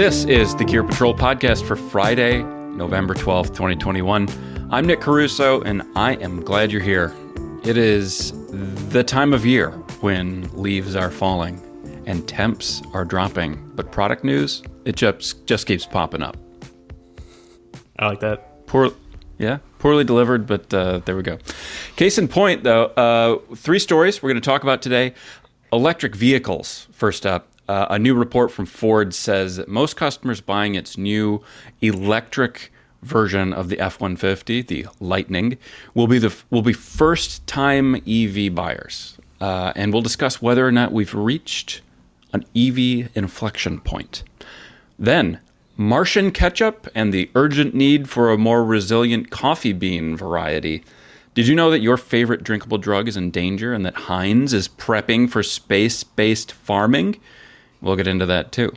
This is the Gear Patrol podcast for Friday, November 12th, 2021. I'm Nick Caruso, and I am glad you're here. It is the time of year when leaves are falling and temps are dropping, but product news, it just, just keeps popping up. I like that. Poor, yeah, poorly delivered, but uh, there we go. Case in point, though, uh, three stories we're going to talk about today. Electric vehicles, first up. Uh, a new report from Ford says that most customers buying its new electric version of the F-150, the Lightning, will be the will be first-time EV buyers, uh, and we'll discuss whether or not we've reached an EV inflection point. Then, Martian ketchup and the urgent need for a more resilient coffee bean variety. Did you know that your favorite drinkable drug is in danger and that Heinz is prepping for space based farming? We'll get into that too.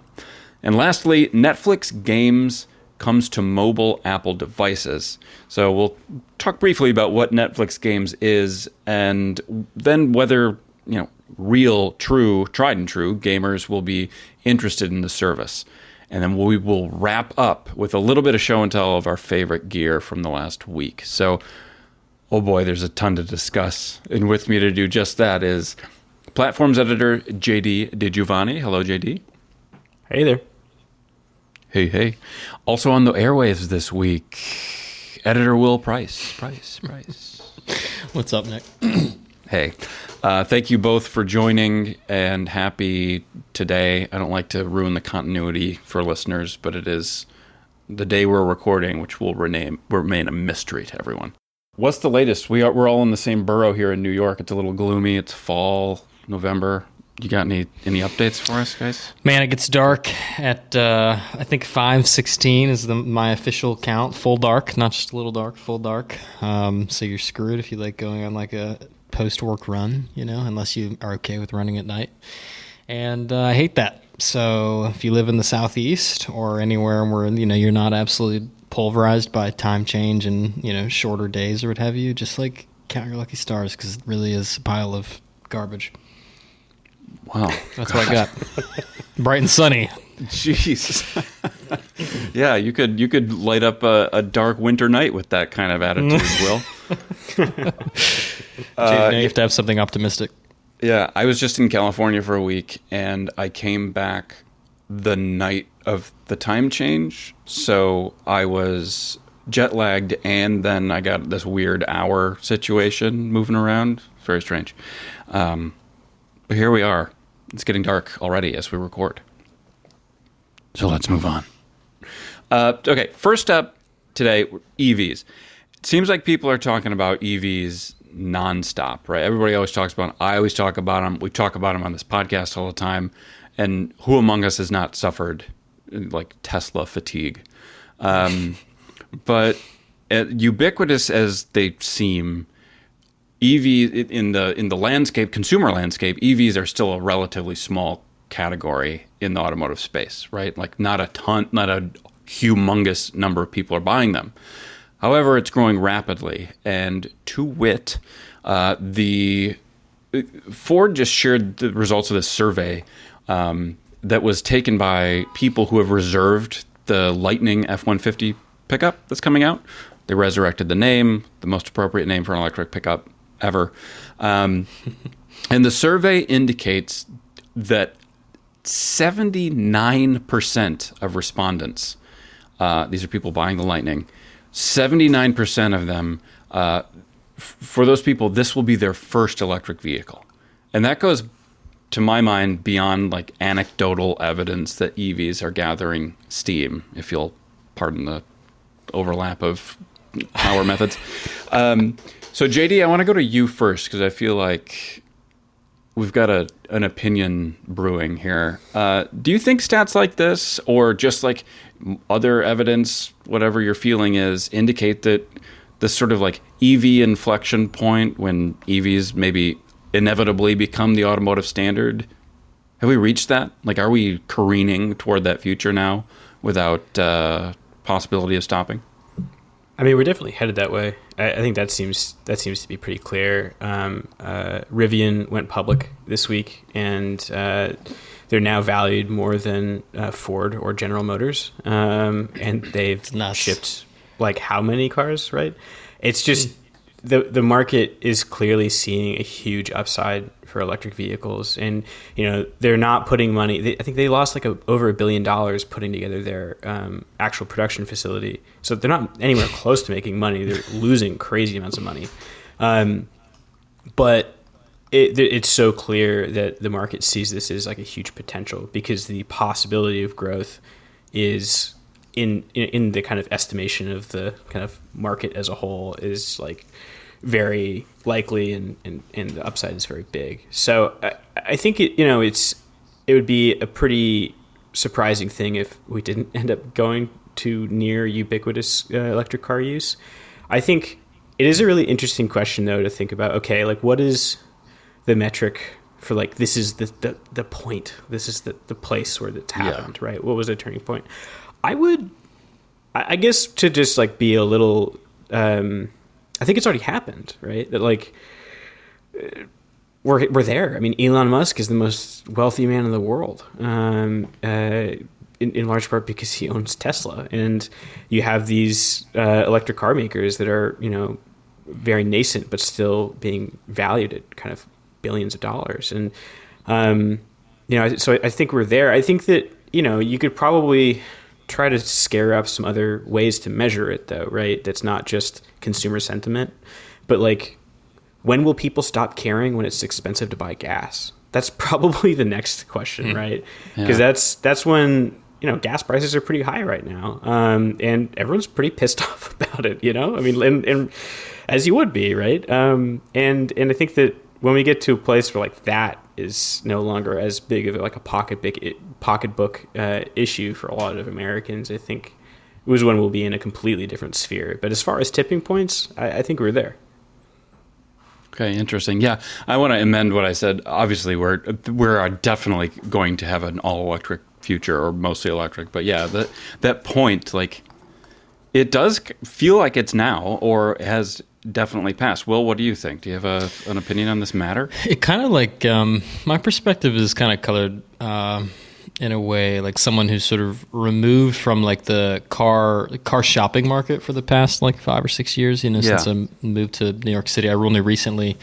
And lastly, Netflix games comes to mobile Apple devices. So we'll talk briefly about what Netflix games is and then whether, you know, real, true, tried and true gamers will be interested in the service. And then we will wrap up with a little bit of show and tell of our favorite gear from the last week. So, oh boy, there's a ton to discuss. And with me to do just that is platforms editor JD DiGiovanni. Hello, JD. Hey there. Hey, hey. Also on the airwaves this week, editor Will Price. Price, Price. What's up, Nick? hey. Uh, thank you both for joining and happy today. I don't like to ruin the continuity for listeners, but it is the day we're recording, which will rename, remain a mystery to everyone. What's the latest? We are we're all in the same borough here in New York. It's a little gloomy. It's fall, November. You got any any updates for us, guys? Man, it gets dark at uh, I think five sixteen is the my official count. Full dark, not just a little dark, full dark. Um, so you're screwed if you like going on like a post work run, you know, unless you are okay with running at night. And uh, I hate that. So if you live in the southeast or anywhere where you know you're not absolutely pulverized by time change and you know shorter days or what have you, just like count your lucky stars because it really is a pile of garbage. Wow, that's God. what I got. Bright and sunny. Jeez. yeah, you could you could light up a, a, dark winter night with that kind of attitude, Will. uh, you have to have something optimistic. Yeah, I was just in California for a week, and I came back the night of the time change. So I was jet lagged, and then I got this weird hour situation moving around. Very strange. Um, here we are. It's getting dark already as we record. So let's move on. Uh, okay, first up today EVs. It seems like people are talking about EVs nonstop, right? Everybody always talks about them. I always talk about them. We talk about them on this podcast all the time. And who among us has not suffered like Tesla fatigue? Um, but ubiquitous as they seem, EV in the in the landscape, consumer landscape, EVs are still a relatively small category in the automotive space, right? Like not a ton, not a humongous number of people are buying them. However, it's growing rapidly, and to wit, uh, the Ford just shared the results of this survey um, that was taken by people who have reserved the Lightning F 150 pickup that's coming out. They resurrected the name, the most appropriate name for an electric pickup ever. Um, and the survey indicates that 79% of respondents, uh, these are people buying the Lightning, 79% of them, uh, f- for those people, this will be their first electric vehicle. And that goes to my mind, beyond like anecdotal evidence that EVs are gathering steam, if you'll pardon the overlap of power methods. Um, so, JD, I want to go to you first because I feel like we've got a an opinion brewing here. Uh, do you think stats like this, or just like other evidence, whatever your feeling is, indicate that this sort of like EV inflection point when EVs maybe inevitably become the automotive standard. Have we reached that? Like, are we careening toward that future now without uh, possibility of stopping? I mean, we're definitely headed that way. I, I think that seems that seems to be pretty clear. Um, uh, Rivian went public this week, and uh, they're now valued more than uh, Ford or General Motors, um, and they've shipped like how many cars? Right? It's just the the market is clearly seeing a huge upside for electric vehicles, and you know they're not putting money. They, I think they lost like a, over a billion dollars putting together their um, actual production facility, so they're not anywhere close to making money. They're losing crazy amounts of money, um, but. It, it's so clear that the market sees this as like a huge potential because the possibility of growth is in, in in the kind of estimation of the kind of market as a whole is like very likely and, and, and the upside is very big. So I, I think it you know it's it would be a pretty surprising thing if we didn't end up going to near ubiquitous uh, electric car use. I think it is a really interesting question though to think about. Okay, like what is the metric for like this is the the, the point. This is the, the place where it's happened, yeah. right? What was the turning point? I would I guess to just like be a little um I think it's already happened, right? That like we're we're there. I mean, Elon Musk is the most wealthy man in the world, um, uh, in, in large part because he owns Tesla, and you have these uh, electric car makers that are you know very nascent but still being valued at kind of billions of dollars, and um, you know, so I think we're there. I think that you know you could probably try to scare up some other ways to measure it though right? That's not just consumer sentiment. But like when will people stop caring when it's expensive to buy gas? That's probably the next question mm. right? Because yeah. that's that's when you know gas prices are pretty high right now. Um, and everyone's pretty pissed off about it you know? I mean and, and as you would be right? Um, and and i think that when we get to a place where like that is no longer as big of like a pocketbook pocketbook uh, issue for a lot of Americans. I think it was when we'll be in a completely different sphere. But as far as tipping points, I, I think we're there. Okay, interesting. Yeah, I want to amend what I said. Obviously, we're we're definitely going to have an all electric future or mostly electric. But yeah, that that point, like, it does feel like it's now or has definitely pass. Will, what do you think? Do you have a, an opinion on this matter? It kind of like um, my perspective is kind of colored uh, in a way like someone who's sort of removed from like the car car shopping market for the past like five or six years. You know, yeah. since I moved to New York City, I only recently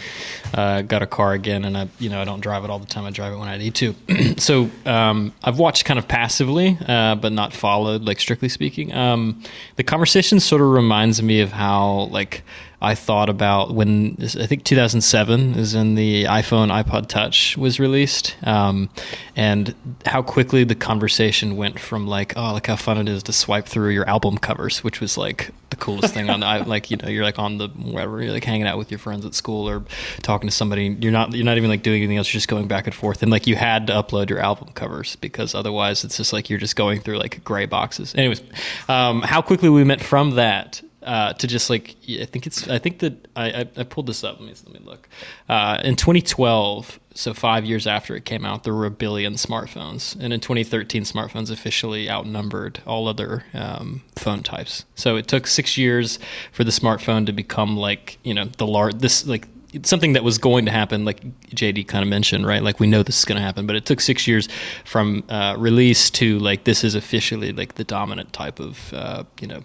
uh, got a car again, and I you know I don't drive it all the time. I drive it when I need to. so um, I've watched kind of passively, uh, but not followed like strictly speaking. Um, the conversation sort of reminds me of how like I thought about when I think 2007 is when the iPhone iPod Touch was released, um, and how quickly the conversation went from like, oh, look how fun it is to swipe through your album covers, which was like the coolest thing on the, like you know you're like on the wherever you're like hanging out with your friends at school or talking to somebody. You're not you're not even like doing anything else. You're just going back and forth, and like you had to upload your album covers because otherwise it's just like you're just going through like gray boxes. Anyways, um, how quickly we went from that uh, to just like I think it's I think that I, I, I pulled this up. Let me let me look. Uh, in 2012, so five years after it came out, there were a billion smartphones, and in 2013, smartphones officially outnumbered all other um, phone types. So it took six years for the smartphone to become like you know the large this like something that was going to happen, like JD kind of mentioned, right? Like we know this is going to happen, but it took six years from uh, release to like this is officially like the dominant type of uh, you know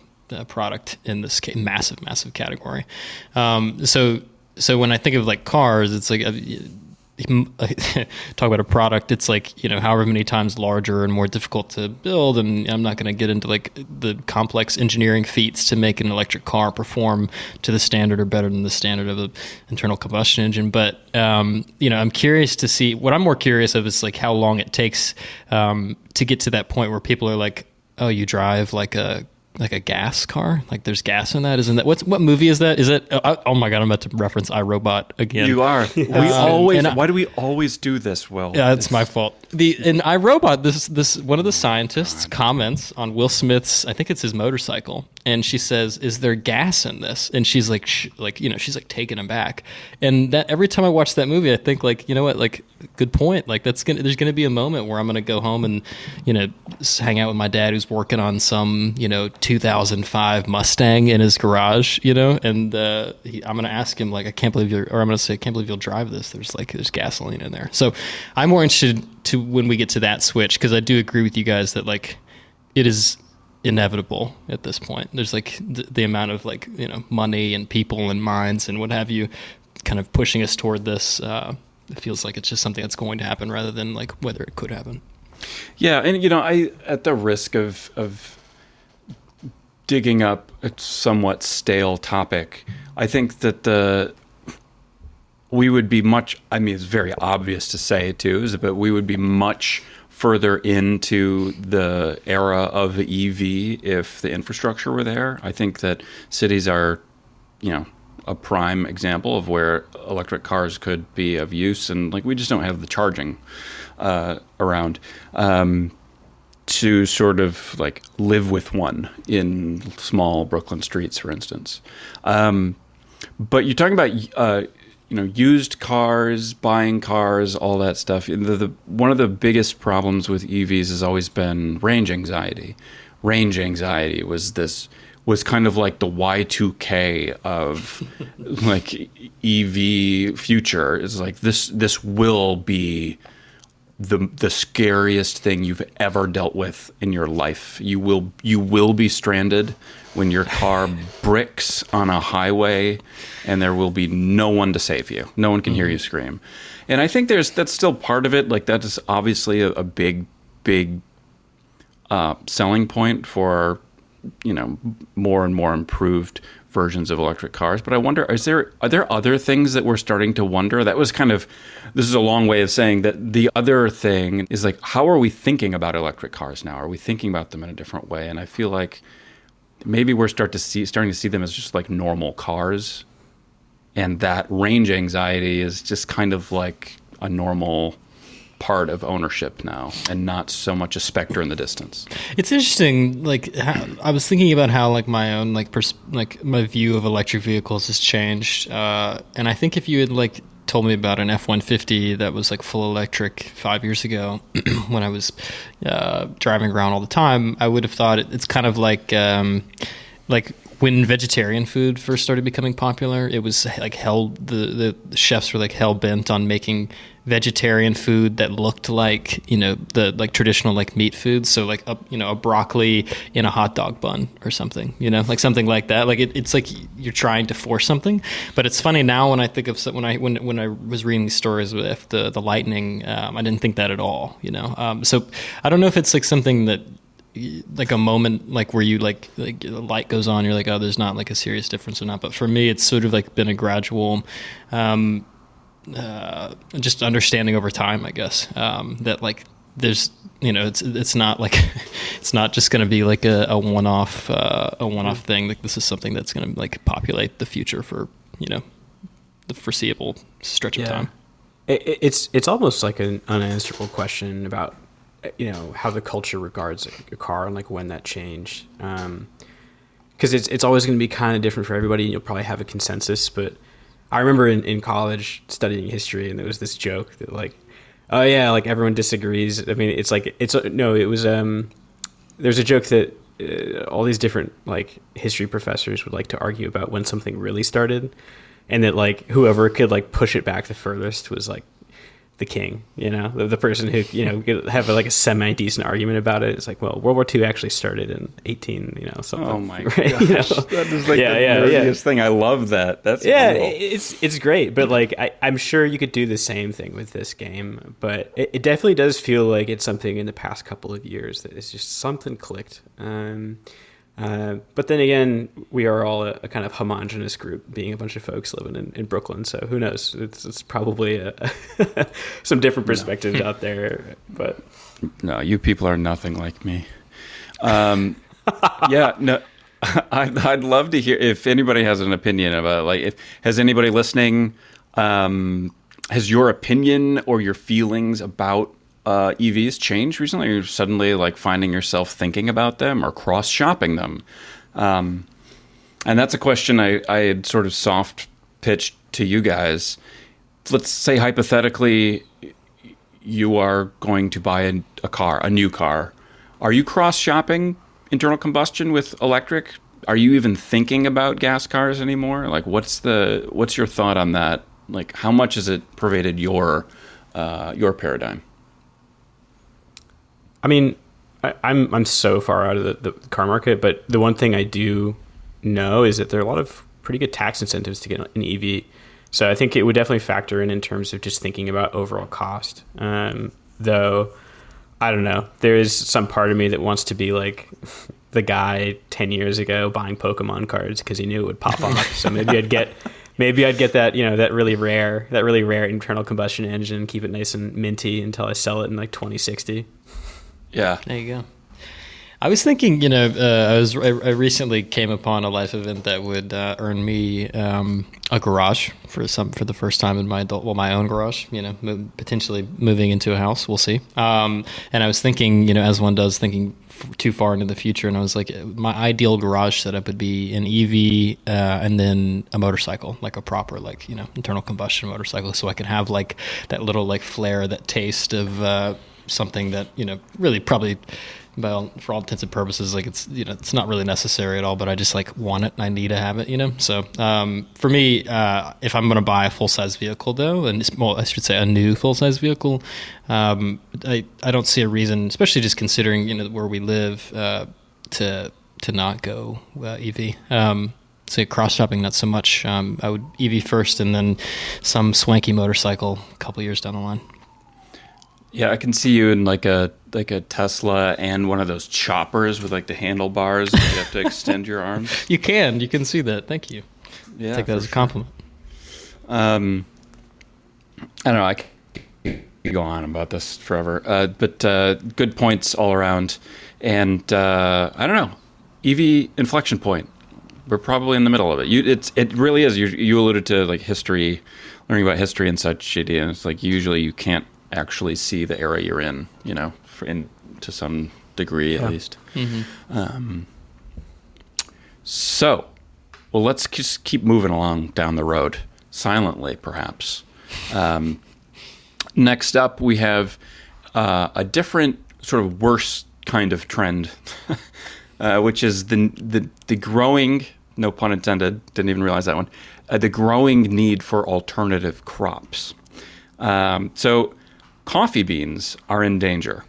product in this massive, massive category. Um, so, so when I think of like cars, it's like. Uh, talk about a product it's like you know however many times larger and more difficult to build and i'm not going to get into like the complex engineering feats to make an electric car perform to the standard or better than the standard of an internal combustion engine but um, you know i'm curious to see what i'm more curious of is like how long it takes um, to get to that point where people are like oh you drive like a like a gas car? Like there's gas in that? Isn't that what's what movie is that? Is it? Oh, oh my god, I'm about to reference iRobot again. You are. We um, always. I, why do we always do this? Will? Yeah, it's, it's my fault. The in iRobot, this this one of the scientists comments on Will Smith's. I think it's his motorcycle, and she says, "Is there gas in this?" And she's like, sh- like you know, she's like taken aback. And that every time I watch that movie, I think like, you know what, like, good point. Like that's gonna there's gonna be a moment where I'm gonna go home and you know hang out with my dad who's working on some you know 2005 Mustang in his garage, you know, and uh, he, I'm gonna ask him like, I can't believe you're, or I'm gonna say, I can't believe you'll drive this. There's like there's gasoline in there. So I'm more interested to when we get to that switch because I do agree with you guys that like it is inevitable at this point. There's like the, amount of like you know money and people and minds and what have you, kind of pushing us toward this. Uh, it feels like it's just something that's going to happen rather than like whether it could happen. Yeah, and you know, I at the risk of of digging up a somewhat stale topic, I think that the we would be much. I mean, it's very obvious to say it too, is but we would be much further into the era of EV if the infrastructure were there. I think that cities are, you know, a prime example of where electric cars could be of use, and like we just don't have the charging uh, around. Um, to sort of like live with one in small Brooklyn streets, for instance. Um, but you're talking about uh, you know used cars, buying cars, all that stuff. The, the, one of the biggest problems with EVs has always been range anxiety. Range anxiety was this was kind of like the Y2K of like EV future. It's like this this will be the the scariest thing you've ever dealt with in your life. You will you will be stranded when your car bricks on a highway and there will be no one to save you. No one can hear you scream. And I think there's that's still part of it. Like that is obviously a, a big big uh, selling point for you know more and more improved versions of electric cars. But I wonder, is there are there other things that we're starting to wonder? That was kind of this is a long way of saying that the other thing is like, how are we thinking about electric cars now? Are we thinking about them in a different way? And I feel like maybe we're start to see starting to see them as just like normal cars, and that range anxiety is just kind of like a normal part of ownership now and not so much a specter in the distance. It's interesting. Like how, I was thinking about how like my own like pers- like my view of electric vehicles has changed, uh, and I think if you had like told me about an F one fifty that was like full electric five years ago, when I was uh, driving around all the time, I would have thought it, it's kind of like um, like when vegetarian food first started becoming popular, it was like hell. The the chefs were like hell bent on making vegetarian food that looked like you know the like traditional like meat foods. So like a you know a broccoli in a hot dog bun or something. You know like something like that. Like it, it's like you're trying to force something. But it's funny now when I think of when I when when I was reading these stories with the the lightning, um, I didn't think that at all. You know. Um, so I don't know if it's like something that like a moment like where you like like the light goes on you're like oh there's not like a serious difference or not. But for me it's sort of like been a gradual um uh just understanding over time i guess um that like there's you know it's it's not like it's not just going to be like a, a one-off uh, a one-off thing. Like this is something that's going to like populate the future for you know the foreseeable stretch of time. It- it's it's almost like an unanswerable question about you know how the culture regards a car and like when that changed. Because it's it's always going to be kind of different for everybody. and You'll probably have a consensus, but I remember in, in college studying history, and there was this joke that like, oh yeah, like everyone disagrees. I mean, it's like it's no, it was um, there's a joke that uh, all these different like history professors would like to argue about when something really started, and that like whoever could like push it back the furthest was like the king, you know, the, the person who you know have like a semi decent argument about it. It's like, well, World War II actually started in eighteen, you know, something. Oh my right? gosh, You know? that is like Yeah, the yeah, yeah. nerdiest thing. I love that. That's yeah, cool. it's it's great, but like I, I'm sure you could do the same thing with this game. But it, it definitely does feel like it's something in the past couple of years that is just something clicked. Um, uh, but then again, we are all a, a kind of homogenous group, being a bunch of folks living in, in Brooklyn. So who knows? It's, it's probably a, some different perspectives out there. But No, you people are nothing like me. Um, yeah, no, I'd, I'd love to hear if anybody has an opinion about like if has anybody listening. Um, has your opinion or your feelings about uh, EVs changed recently? Are you suddenly like finding yourself thinking about them or cross shopping them? Um, and that's a question I, I had sort of soft pitched to you guys. Let's say hypothetically, you are going to buy a, a car, a new car. Are you cross shopping internal combustion with electric? Are you even thinking about gas cars anymore? Like, what's the what's your thought on that? Like, how much has it pervaded your uh, your paradigm? I mean, I, I'm I'm so far out of the, the car market, but the one thing I do know is that there are a lot of pretty good tax incentives to get an EV. So I think it would definitely factor in in terms of just thinking about overall cost. Um, though, I don't know. There is some part of me that wants to be like the guy ten years ago buying Pokemon cards because he knew it would pop off. So maybe I'd get maybe I'd get that you know that really rare that really rare internal combustion engine, keep it nice and minty until I sell it in like 2060. Yeah, There you go. I was thinking, you know, uh, I was I, I recently came upon a life event that would uh, earn me um, a garage for some for the first time in my adult, well, my own garage. You know, mo- potentially moving into a house. We'll see. Um, and I was thinking, you know, as one does, thinking f- too far into the future, and I was like, my ideal garage setup would be an EV uh, and then a motorcycle, like a proper, like you know, internal combustion motorcycle, so I can have like that little like flair, that taste of uh, something that you know really probably well for all intents and purposes like it's you know it's not really necessary at all but i just like want it and i need to have it you know? So um, for me uh, if i'm going to buy a full-size vehicle though and it's- well i should say a new full-size vehicle um, I, I don't see a reason especially just considering you know where we live uh, to to not go uh, ev um, say cross shopping not so much. Um, i would ev first and then some swanky motorcycle a couple years down the line yeah. I can see you in like a like a Tesla and one of those choppers with like the handlebars. and you have to extend your arms. You can. You can see that. Thank you. Yeah, Take that as a sure. compliment. Um, I don't know. I could go on about this forever, uh, but uh, good points all around. And uh, I don't know, EV inflection point. We're probably in the middle of it. You, it's it really is. You, you alluded to like history, learning about history and such. And it's like usually you can't actually see the era you're in. You know, for in to some degree at least. Um, so, well, let's just keep moving along down the road, silently, perhaps. Um, next up, we have uh, a different, sort of worse kind of trend, uh, which is the, the the growing, no pun intended, didn't even realize that one, uh, the growing need for alternative crops. Um, so, coffee beans are in danger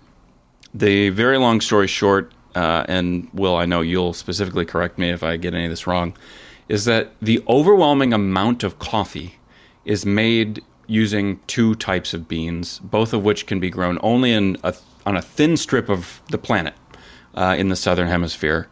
the very long story short, uh, and Will, I know you'll specifically correct me if I get any of this wrong, is that the overwhelming amount of coffee is made using two types of beans, both of which can be grown only in a, on a thin strip of the planet uh, in the southern hemisphere.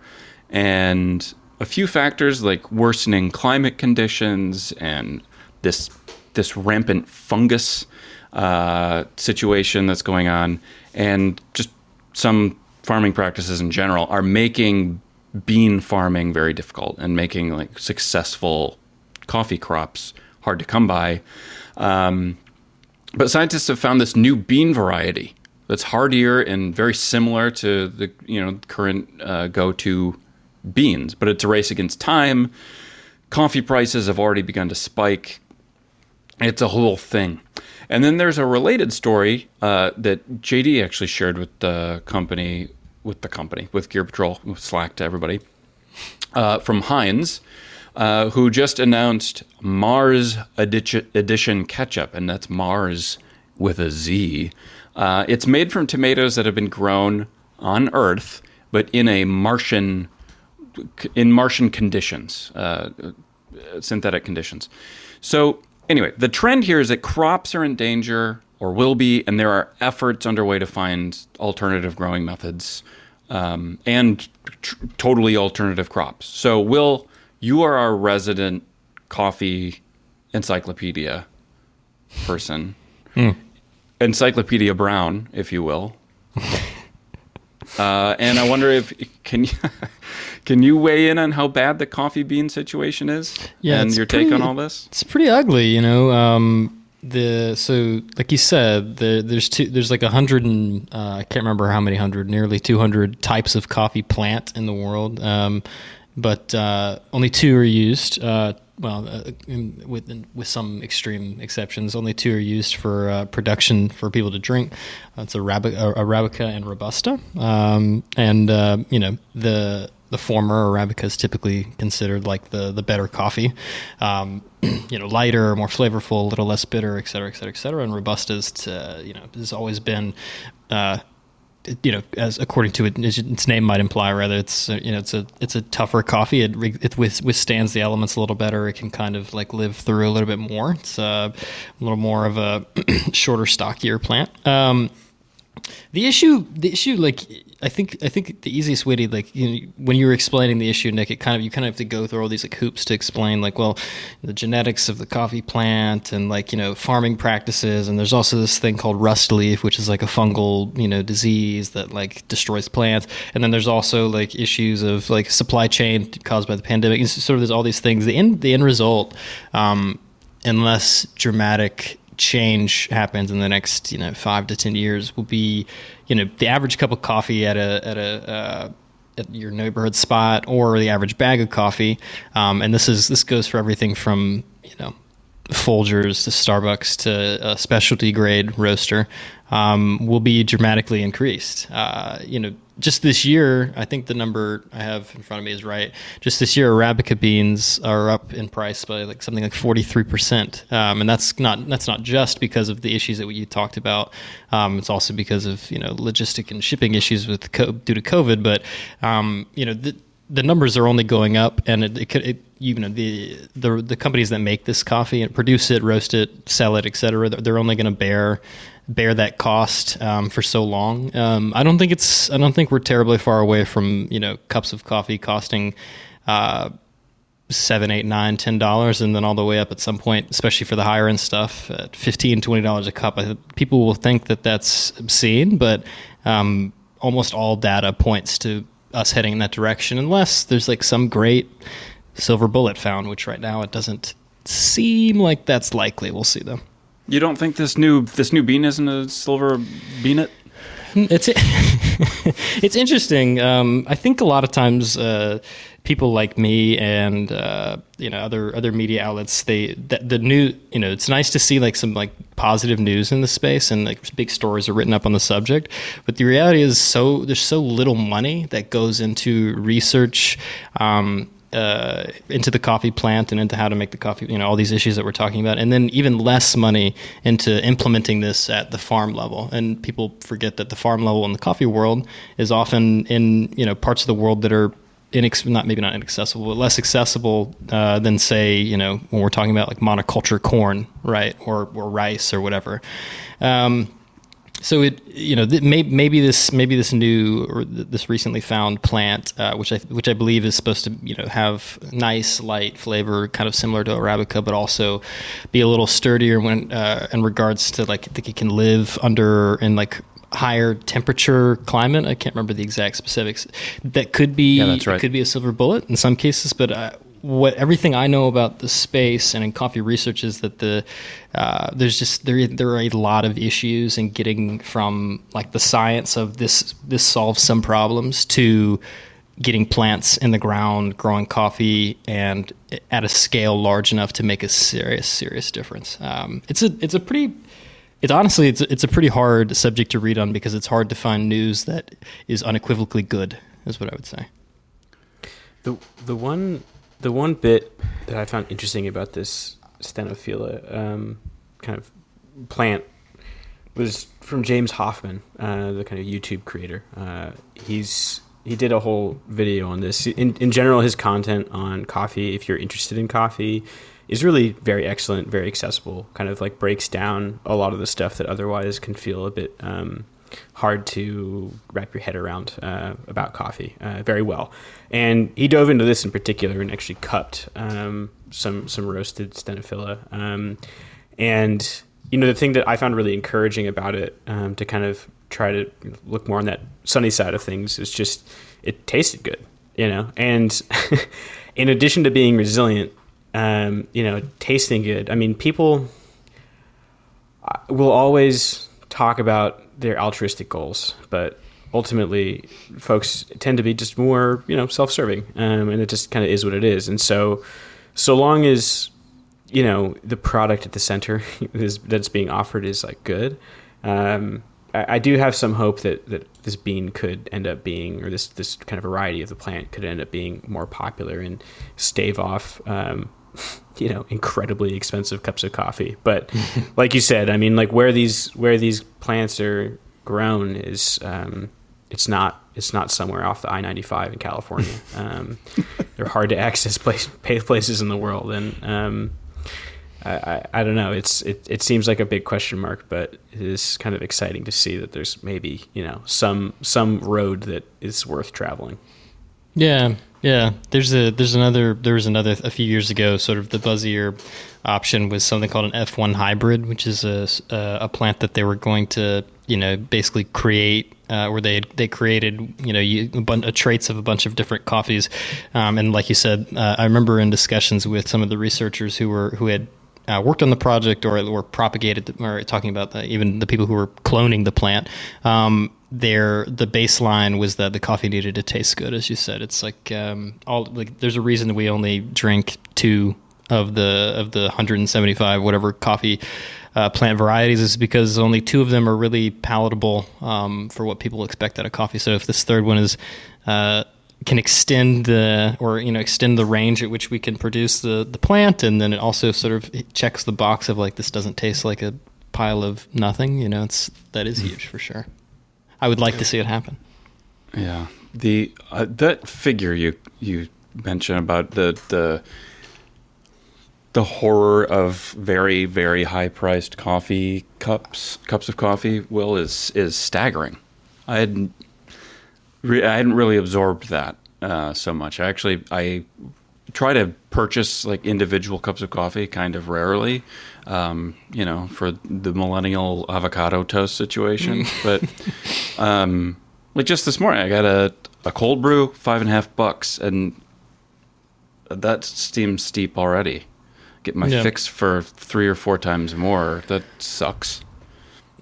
And a few factors like worsening climate conditions and this this rampant fungus uh, situation that's going on, and just some farming practices in general are making bean farming very difficult and making like successful coffee crops hard to come by. Um, but scientists have found this new bean variety that's hardier and very similar to the you know current uh, go-to beans, but it's a race against time. Coffee prices have already begun to spike. It's a whole thing. And then there's a related story uh, that JD actually shared with the company, with the company, with Gear Patrol, with Slack to everybody, uh, from Heinz, uh, who just announced Marz Edition, edition ketchup, and that's Mars with a Z. Uh, it's made from tomatoes that have been grown on Earth, but in a Martian, in Martian conditions, uh, synthetic conditions. So anyway, the trend here is that crops are in danger or will be, and there are efforts underway to find alternative growing methods um, and tr- totally alternative crops. So, Will, you are our resident coffee encyclopedia person, Encyclopedia Brown, if you will. Uh, and I wonder if can you can you weigh in on how bad the coffee bean situation is Yeah, and your take on all this? It's pretty ugly, you know. Um, the so like you said, the, there's two. There's like a hundred and uh, I can't remember how many hundred, nearly two hundred types of coffee plant in the world. Um, but uh, only two are used. Uh, well, uh, in, with with some extreme exceptions, only two are used for uh, production for people to drink. It's Arabica, Arabica and Robusta, um, and uh, you know the the former Arabica is typically considered like the the better coffee, um, you know, lighter, more flavorful, a little less bitter, et cetera, et cetera, et cetera. And Robusta to, you know, has always been uh, you know, as according to it, its name might imply, rather it's you know it's a it's a tougher coffee. It it withstands the elements a little better. It can kind of like live through a little bit more. It's uh, a little more of a shorter, stockier plant. Um, the issue, the issue, like I think, I think the easiest way to like, you know, when you were explaining the issue, Nick, it kind of you kind of have to go through all these like hoops to explain, like, well, the genetics of the coffee plant and like you know farming practices, and there's also this thing called rust leaf, which is like a fungal you know disease that like destroys plants, and then there's also like issues of like supply chain caused by the pandemic. And sort of there's all these things. The end, the end result, um, unless dramatic change happens in the next you know five to ten years will be you know the average cup of coffee at a at a uh, at your neighborhood spot or the average bag of coffee. Um, and this is this goes for everything from Folgers to Starbucks to a specialty grade roaster um, will be dramatically increased. Uh, you know, just this year, I think the number I have in front of me is right. Just this year, Arabica beans are up in price by like something like forty three percent, um, and that's not that's not just because of the issues that you talked about. Um, it's also because of you know logistic and shipping issues with co- due to COVID. But um, you know the the numbers are only going up, and it, it, could, it you know the, the the companies that make this coffee and produce it, roast it, sell it, etc. They're only going to bear bear that cost um, for so long. Um, I don't think it's. I don't think we're terribly far away from you know cups of coffee costing. Uh, seven, eight, nine, ten dollars, and then all the way up at some point, especially for the higher end stuff, at fifteen, twenty dollars a cup. I, people will think that that's obscene, but um, almost all data points to us heading in that direction, unless there's like some great silver bullet found, which right now it doesn't seem like that's likely. We'll see though. You don't think this new this new bean isn't a silver beanet? It's it's interesting. Um, I think a lot of times uh, people like me and uh, you know other other media outlets they the, the, new you know it's nice to see like some like positive news in the space and like big stories are written up on the subject. But the reality is so there's so little money that goes into research. Um, uh, into the coffee plant and into how to make the coffee, you know, all these issues that we're talking about, and then even less money into implementing this at the farm level. And people forget that the farm level in the coffee world is often in you know parts of the world that are inex- not maybe not inaccessible, but less accessible uh, than say you know when we're talking about like monoculture corn, right, or or rice or whatever. Um, so it, you know, th- may, maybe this, maybe this new or th- this recently found plant, uh, which I which I believe is supposed to, you know, have nice light flavor, kind of similar to arabica, but also be a little sturdier when uh, in regards to like I think it can live under in like higher temperature climate. I can't remember the exact specifics. That could be yeah, right. could be a silver bullet in some cases, but uh, what everything I know about the space and in coffee research is that the uh, there's just there there are a lot of issues in getting from like the science of this this solves some problems to getting plants in the ground growing coffee and at a scale large enough to make a serious serious difference. Um, it's a it's a pretty it's honestly it's it's a pretty hard subject to read on because it's hard to find news that is unequivocally good. Is what I would say. The the one the one bit that I found interesting about this Stenophylla um, kind of plant was from James Hoffmann, uh, the kind of YouTube creator. Uh, he's he did a whole video on this. In, in general, his content on coffee, if you're interested in coffee, is really very excellent, very accessible. Kind of like breaks down a lot of the stuff that otherwise can feel a bit um, hard to wrap your head around uh, about coffee uh, very well. And he dove into this in particular and actually cupped um, some some roasted Stenophylla. Um, and you know the thing that I found really encouraging about it um, to kind of try to look more on that sunny side of things is just it tasted good, you know. And in addition to being resilient, um, you know, tasting good. I mean, people uh, will always talk about their altruistic goals, but ultimately folks tend to be just more you know self-serving, um, and it just kind of is what it is. And so, so long as you know the product at the center is, that's being offered is like good. Um, I, I do have some hope that, that this bean could end up being, or this this kind of variety of the plant could end up being more popular and stave off, um, you know, incredibly expensive cups of coffee. But like you said, I mean, like where these where these plants are grown is um, it's not it's not somewhere off the I ninety five in California. Um, they're hard to access place, places in the world, and um, I, I, I don't know. It's it, it seems like a big question mark, but it is kind of exciting to see that there's maybe you know some some road that is worth traveling. Yeah, yeah. There's a there's another there was another a few years ago. Sort of the buzzier option was something called an F1 hybrid, which is a a plant that they were going to you know basically create uh, where they they created you know you, a bunch of traits of a bunch of different coffees, um, and like you said, uh, I remember in discussions with some of the researchers who were who had uh, worked on the project or were propagated or talking about the, even the people who were cloning the plant um, their the baseline was that the coffee needed to taste good as you said. It's like um, all like there's a reason we only drink two of the of the 175 whatever coffee uh, plant varieties is because only two of them are really palatable um, for what people expect out of coffee. So if this third one is uh, can extend the or you know extend the range at which we can produce the the plant and then it also sort of checks the box of like this doesn't taste like a pile of nothing you know it's that is huge for sure. I would like to see it happen. Yeah. The uh, that figure you you mentioned about the the the horror of very very high priced coffee cups cups of coffee will is is staggering. I had re- I hadn't really absorbed that uh, so much. I actually I try to purchase like individual cups of coffee kind of rarely, um, you know, for the millennial avocado toast situation. but um, like just this morning, I got a a cold brew, five and a half bucks, and that seems steep already. Get my yeah. fix for three or four times more. That sucks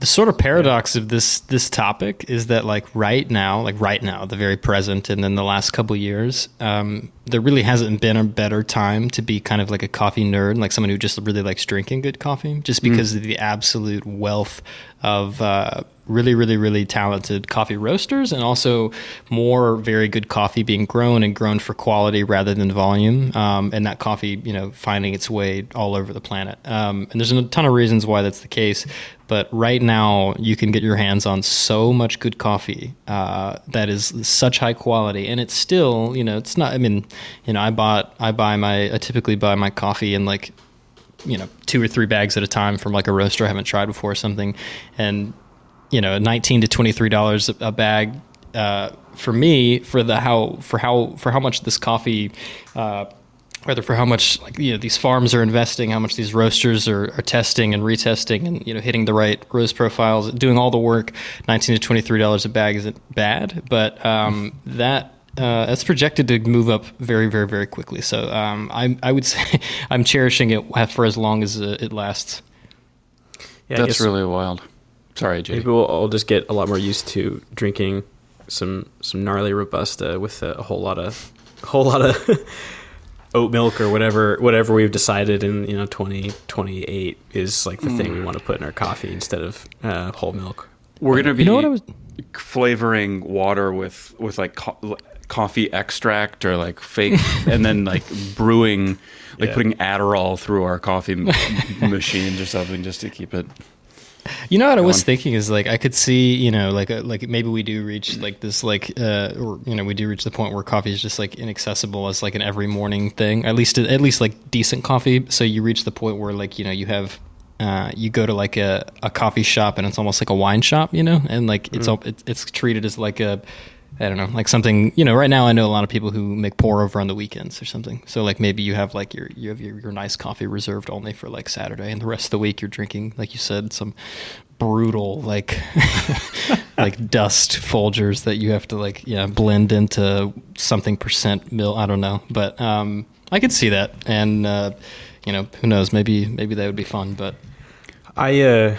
the sort of paradox of this this topic is that like right now like right now the very present and then the last couple years um, there really hasn't been a better time to be kind of like a coffee nerd like someone who just really likes drinking good coffee just mm. because mm. of the absolute wealth of uh, really, really, really talented coffee roasters and also more very good coffee being grown and grown for quality rather than volume. Um, and that coffee, you know, finding its way all over the planet. Um, and there's a ton of reasons why that's the case. But right now, you can get your hands on so much good coffee uh, that is such high quality, and it's still, you know, it's not. I mean, you know, I bought, I buy my, I typically buy my coffee in like you know two or three bags at a time from like a roaster I haven't tried before or something, and you know, nineteen to twenty three dollars a bag. Uh, for me, for the how for how for how much this coffee, uh, whether for how much like you know these farms are investing, how much these roasters are, are testing and retesting, and you know hitting the right roast profiles, doing all the work. Nineteen to twenty three dollars a bag isn't bad, but um, that uh, that's projected to move up very, very, very quickly. So um, I, I would say I'm cherishing it for as long as uh, it lasts. Yeah, that's really wild. Sorry, Jay. Maybe we'll all just get a lot more used to drinking some some gnarly robusta with a, a whole lot of a whole lot of oat milk or whatever whatever we've decided in you know 2028 is like the mm. thing we hmm. want to put in our coffee instead of uh, whole milk. We're gonna be you know what I was flavoring water with with like co- coffee extract or like fake, and then like brewing, like yeah. putting Adderall through our coffee machines or something just to keep it you know what I was thinking is like I could see you know like a, uh, like maybe we do reach like this like uh or you know we do reach the point where coffee is just like inaccessible as like an every morning thing at least at least like decent coffee. So you reach the point where like you know you have uh, you go to like a, a coffee shop and it's almost like a wine shop you know? And like it's mm. it's, it's treated as like a I don't know, like something. You know, right now I know a lot of people who make pour over on the weekends or something. So like maybe you have like your you have your, your nice coffee reserved only for like Saturday, and the rest of the week you're drinking, like you said, some brutal like like dust Folgers that you have to like yeah blend into something percent mill. I don't know, but um, I could see that, and uh, you know who knows, maybe maybe that would be fun. But I uh,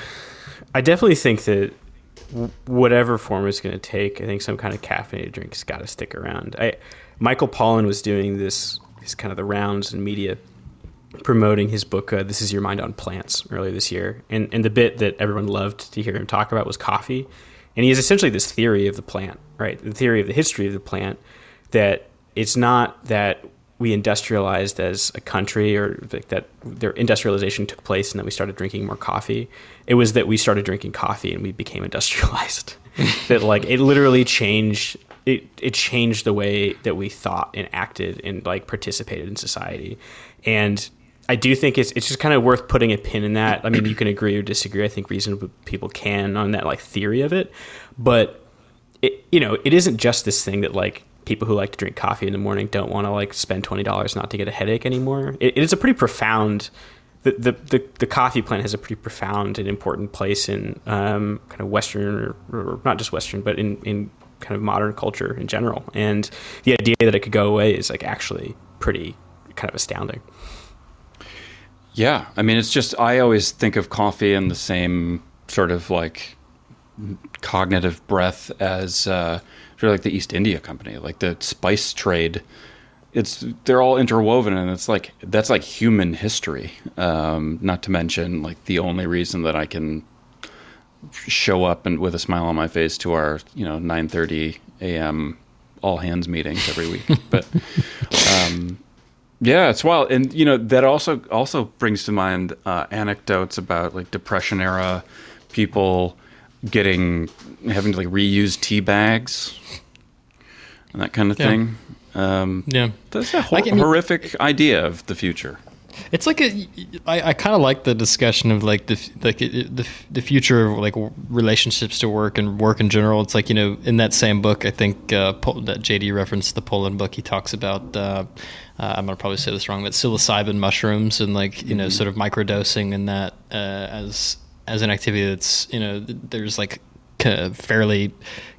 I definitely think that whatever form it's going to take, I think some kind of caffeinated drink's got to stick around. I Michael Pollan was doing this, this kind of the rounds in media promoting his book uh, this is your mind on plants earlier this year. And, and the bit that everyone loved to hear him talk about was coffee. And he has essentially this theory of the plant right? The theory of the history of the plant that it's not that we industrialized as a country or that their industrialization took place and that we started drinking more coffee it was that we started drinking coffee and we became industrialized that like it literally changed it, it changed the way that we thought and acted and like participated in society and I do think it's it's just kind of worth putting a pin in that. I mean, you can agree or disagree. I think reasonable people can on that like theory of it, but it you know it isn't just this thing that like people who like to drink coffee in the morning don't want to like spend twenty dollars not to get a headache anymore. It, it is a pretty profound. The, the, the, the, coffee plant has a pretty profound and important place in um, kind of Western, or, or not just Western, but in, in kind of modern culture in general. And the idea that it could go away is like actually pretty kind of astounding. Yeah, I mean, it's just I always think of coffee in the same sort of like cognitive breath as uh, of like the East India Company, like the spice trade. It's they're all interwoven, and it's like that's like human history. Um, not to mention like the only reason that I can show up and with a smile on my face to our you know 9:30 a.m. all hands meetings every week, but. Um, yeah, it's wild, and you know that also also brings to mind uh, anecdotes about like depression era people getting having to like reuse tea bags and that kind of Yeah. thing. Um, Yeah. that's a can- horrific idea of the future. It's like a. I, I kind of like the discussion of like the like the the future of like relationships to work and work in general. It's like you know in that same book, I think uh, that JD referenced the Pollan book. He talks about. Uh, uh, I'm gonna probably say this wrong, but psilocybin mushrooms and like you know sort of microdosing and that uh, as as an activity that's you know there's like fairly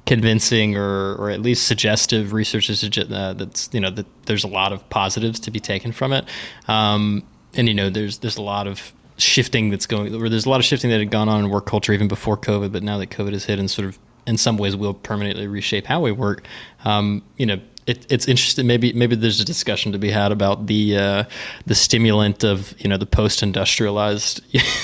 convincing or, or at least suggestive research uh, that's you know that there's a lot of positives to be taken from it. Um, and you know there's there's a lot of shifting that's going or there's a lot of shifting that had gone on in work culture even before covid but now that covid has hit and sort of in some ways will permanently reshape how we work um, you know it, it's interesting. Maybe maybe there's a discussion to be had about the uh, the stimulant of you know the post-industrialized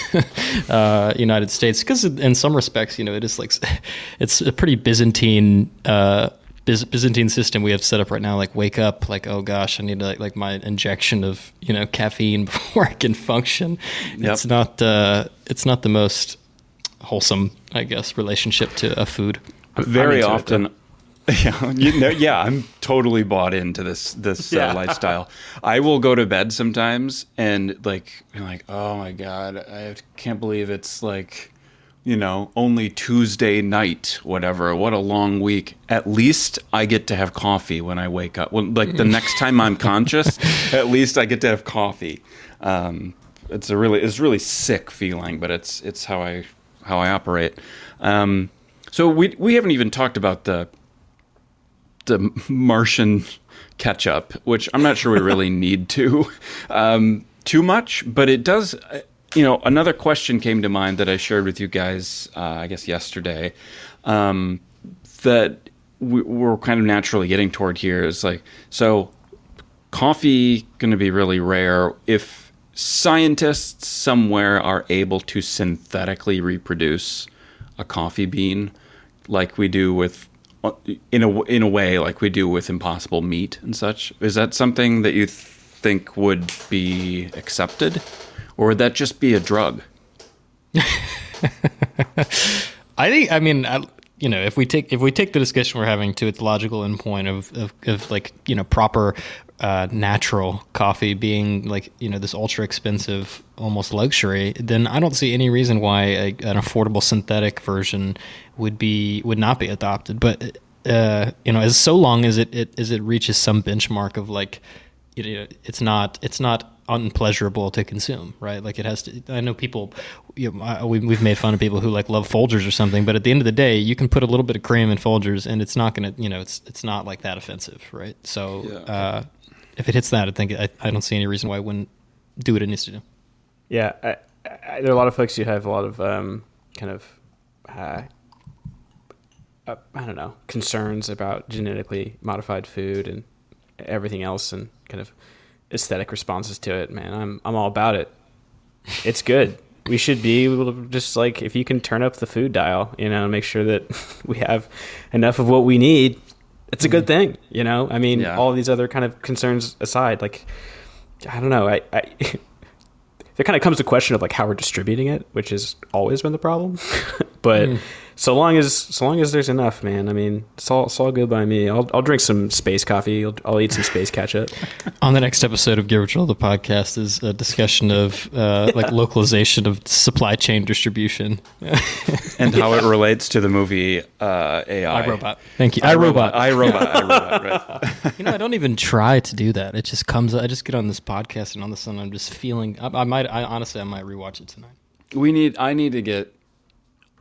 uh, United States because in some respects you know it is like it's a pretty Byzantine. Uh, Byzantine system we have set up right now, like wake up, like oh gosh, I need like, like my injection of you know caffeine before I can function. Yep. It's not uh, it's not the most wholesome, I guess, relationship to a food. Very into it, often. yeah, you know, yeah, I'm totally bought into this this Yeah. uh, lifestyle. I will go to bed sometimes and like be like, oh my god, I can't believe it's like, you know, only Tuesday night, whatever. What a long week. At least I get to have coffee when I wake up. Well, like the next time I'm conscious, at least I get to have coffee. Um, it's a really it's a really sick feeling, but it's it's how I how I operate. Um, so we we haven't even talked about the the Martian catch up, which I'm not sure we really need to um, too much, but it does. uh, You know, another question came to mind that I shared with you guys, uh, I guess yesterday, um, that we, we're kind of naturally getting toward here is like, so coffee going to be really rare if scientists somewhere are able to synthetically reproduce a coffee bean like we do with in a in a way like we do with impossible meat and such is that something that you th- think would be accepted or would that just be a drug I think. I mean, I, you know, if we take if we take the discussion we're having to its logical endpoint of of, of like you know proper uh, natural coffee being like you know this ultra expensive almost luxury, then I don't see any reason why a, an affordable synthetic version would be would not be adopted. But uh, you know, as so long as it, it as it reaches some benchmark of like you know, it's not it's not unpleasurable to consume, right? Like it has to. I know people, you know, we, we've made fun of people who like love Folgers or something, but at the end of the day, you can put a little bit of cream in Folgers, and it's not gonna, you know, it's it's not like that offensive, right? So Yeah. uh, if it hits that, I think I, I don't see any reason why it wouldn't do what it needs to do. Yeah, I, I, there are a lot of folks who have a lot of um, kind of uh, uh, I don't know concerns about genetically modified food and everything else and kind of aesthetic responses to it, man, I'm I'm all about it. It's good. we should be able to just like if you can turn up the food dial, you know, make sure that we have enough of what we need. It's a good mm. thing, you know. I mean, Yeah. all these other kind of concerns aside, like I don't know, I, I there kind of comes the question of like how we're distributing it, which has always been the problem. but mm. So long as so long as there's enough, man. I mean, it's all it's all good by me. I'll I'll drink some space coffee. I'll, I'll eat some space ketchup. On the next episode of Gear Patrol, the podcast is a discussion of uh, like localization of supply chain distribution. and how it relates to the movie uh, AI. iRobot. Thank you. iRobot. iRobot. iRobot. Right. You know, I don't even try to do that. It just comes. I just get on this podcast, and all of a sudden, I'm just feeling. I, I might. I honestly, I might rewatch it tonight. We need. I need to get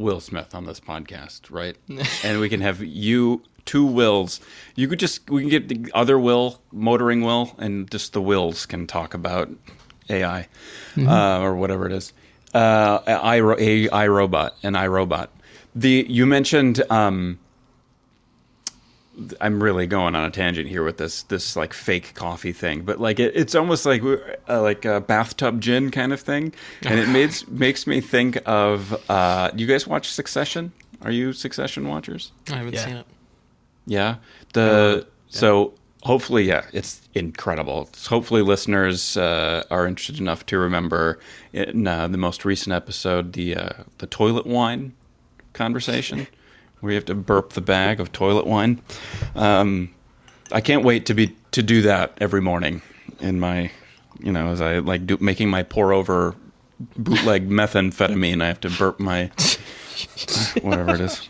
Will Smith on this podcast, right? and we can have you two Wills. You could just we can get the other Will, motoring Will, and just the Wills can talk about AI uh, or whatever it is. Uh, I, a iRobot and iRobot. The you mentioned. Um, I'm really going on a tangent here with this this like fake coffee thing, but like it, it's almost like uh, like a bathtub gin kind of thing, and it makes makes me think of. Uh, you guys watch Succession? Are you Succession watchers? I haven't Yeah. seen it. Yeah. The so hopefully, yeah, it's incredible. Hopefully, listeners uh, are interested enough to remember in uh, the most recent episode the uh, the toilet wine conversation, where you have to burp the bag of toilet wine. Um, I can't wait to be to do that every morning in my, you know, as I like do, making my pour over bootleg methamphetamine. I have to burp my whatever it is.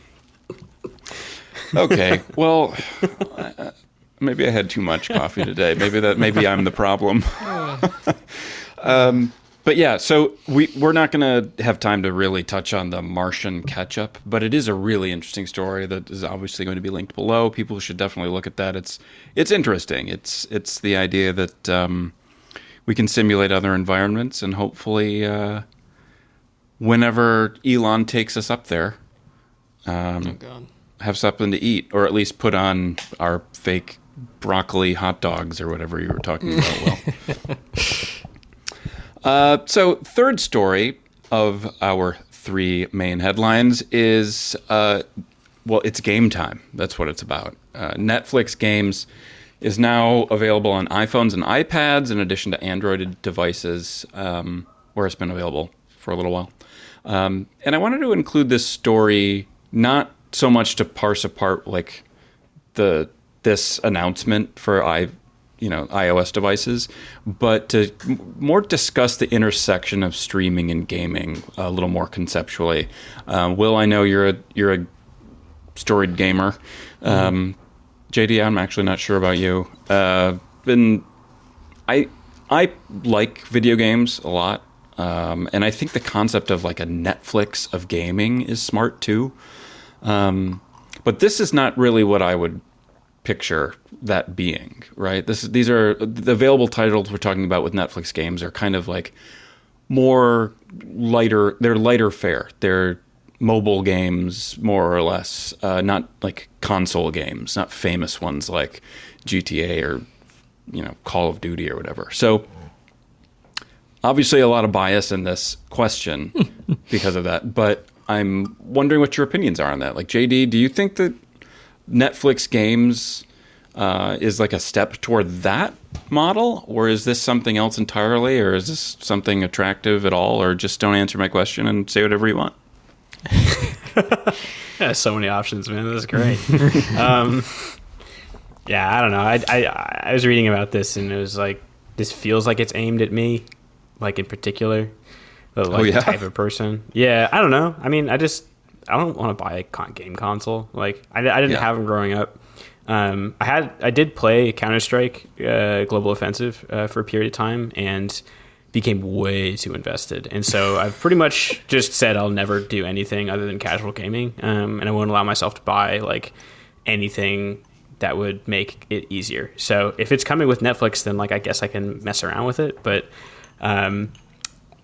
Okay, well, uh, maybe I had too much coffee today. Maybe that maybe I'm the problem. um, but yeah, so we we're not going to have time to really touch on the Martian ketchup, but it is a really interesting story that is obviously going to be linked below. People should definitely look at that. It's it's interesting. It's it's the idea that um, we can simulate other environments and hopefully. Uh, Whenever Elon takes us up there, um, Oh have something to eat, or at least put on our fake broccoli hot dogs or whatever you were talking about. Will. uh, so, third story of our three main headlines is uh, well, it's game time. That's what it's about. Uh, Netflix games is now available on iPhones and iPads, in addition to Android devices, um, where it's been available for a little while. Um, and I wanted to include this story not so much to parse apart like the this announcement for i you know iOS devices, but to more discuss the intersection of streaming and gaming a little more conceptually. Uh, Will, I know you're a you're a storied gamer. Um, JD, I'm actually not sure about you. Uh, been I I like video games a lot, um, and I think the concept of like a Netflix of gaming is smart too. Um, but this is not really what I would picture that being, right? This these are the available titles we're talking about with Netflix games are kind of like more lighter. They're lighter fare. They're mobile games, more or less, uh, not like console games, not famous ones like GTA or you know Call of Duty or whatever. So obviously a lot of bias in this question because of that, but I'm wondering what your opinions are on that. Like JD, do you think that Netflix games uh, is like a step toward that model, or is this something else entirely, or is this something attractive at all, or just don't answer my question and say whatever you want? Yeah, so many options, man. This is great. um, yeah, I don't know. I, I I was reading about this and it was like this feels like it's aimed at me, like in particular, the like Oh, yeah? type of person. Yeah, I don't know. I mean, I just I don't want to buy a con- game console. Like I, I didn't Yeah. have them growing up. Um, I had I did play Counter Strike uh, Global Offensive uh, for a period of time and became way too invested. And so I've pretty much just said I'll never do anything other than casual gaming, um, and I won't allow myself to buy like anything that would make it easier. So if it's coming with Netflix, then like I guess I can mess around with it. But um,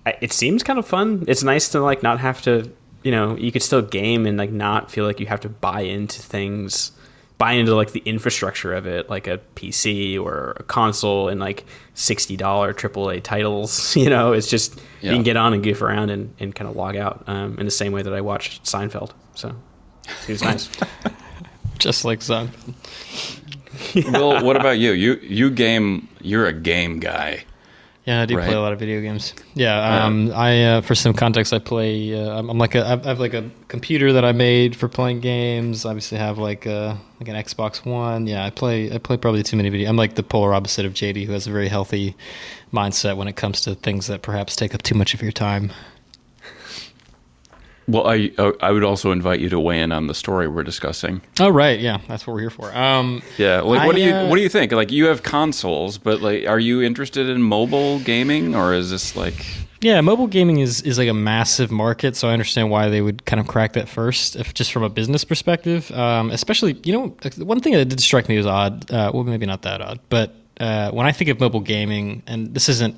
I- it seems kind of fun. It's nice to like not have to you know you could still game and like not feel like you have to buy into things buy into like the infrastructure of it like a pc or a console and like $60 aaa titles you know it's just Yeah. you can get on and goof around and, and kind of log out um, in the same way that i watched seinfeld so it was nice Just like Zon. Will, what about you? You you game. You're a game guy. Yeah, I do Right. play a lot of video games. Yeah, um, I uh, for some context, I play. Uh, I'm, I'm like a, I have like a computer that I made for playing games. I obviously, have like a like an Xbox One. Yeah, I play. I play probably too many video. I'm like the polar opposite of JD, who has a very healthy mindset when it comes to things that perhaps take up too much of your time. Well, I uh, I would also invite you to weigh in on the story we're discussing. Oh right, yeah, that's what we're here for. Um, Yeah, like what I, do you uh, what do you think? Like you have consoles, but like, are you interested in mobile gaming, or is this like? Yeah, mobile gaming is, is like a massive market, so I understand why they would kind of crack that first, if just from a business perspective. Um, especially, you know, one thing that did strike me as odd. Uh, well, maybe not that odd, but uh, when I think of mobile gaming, and this isn't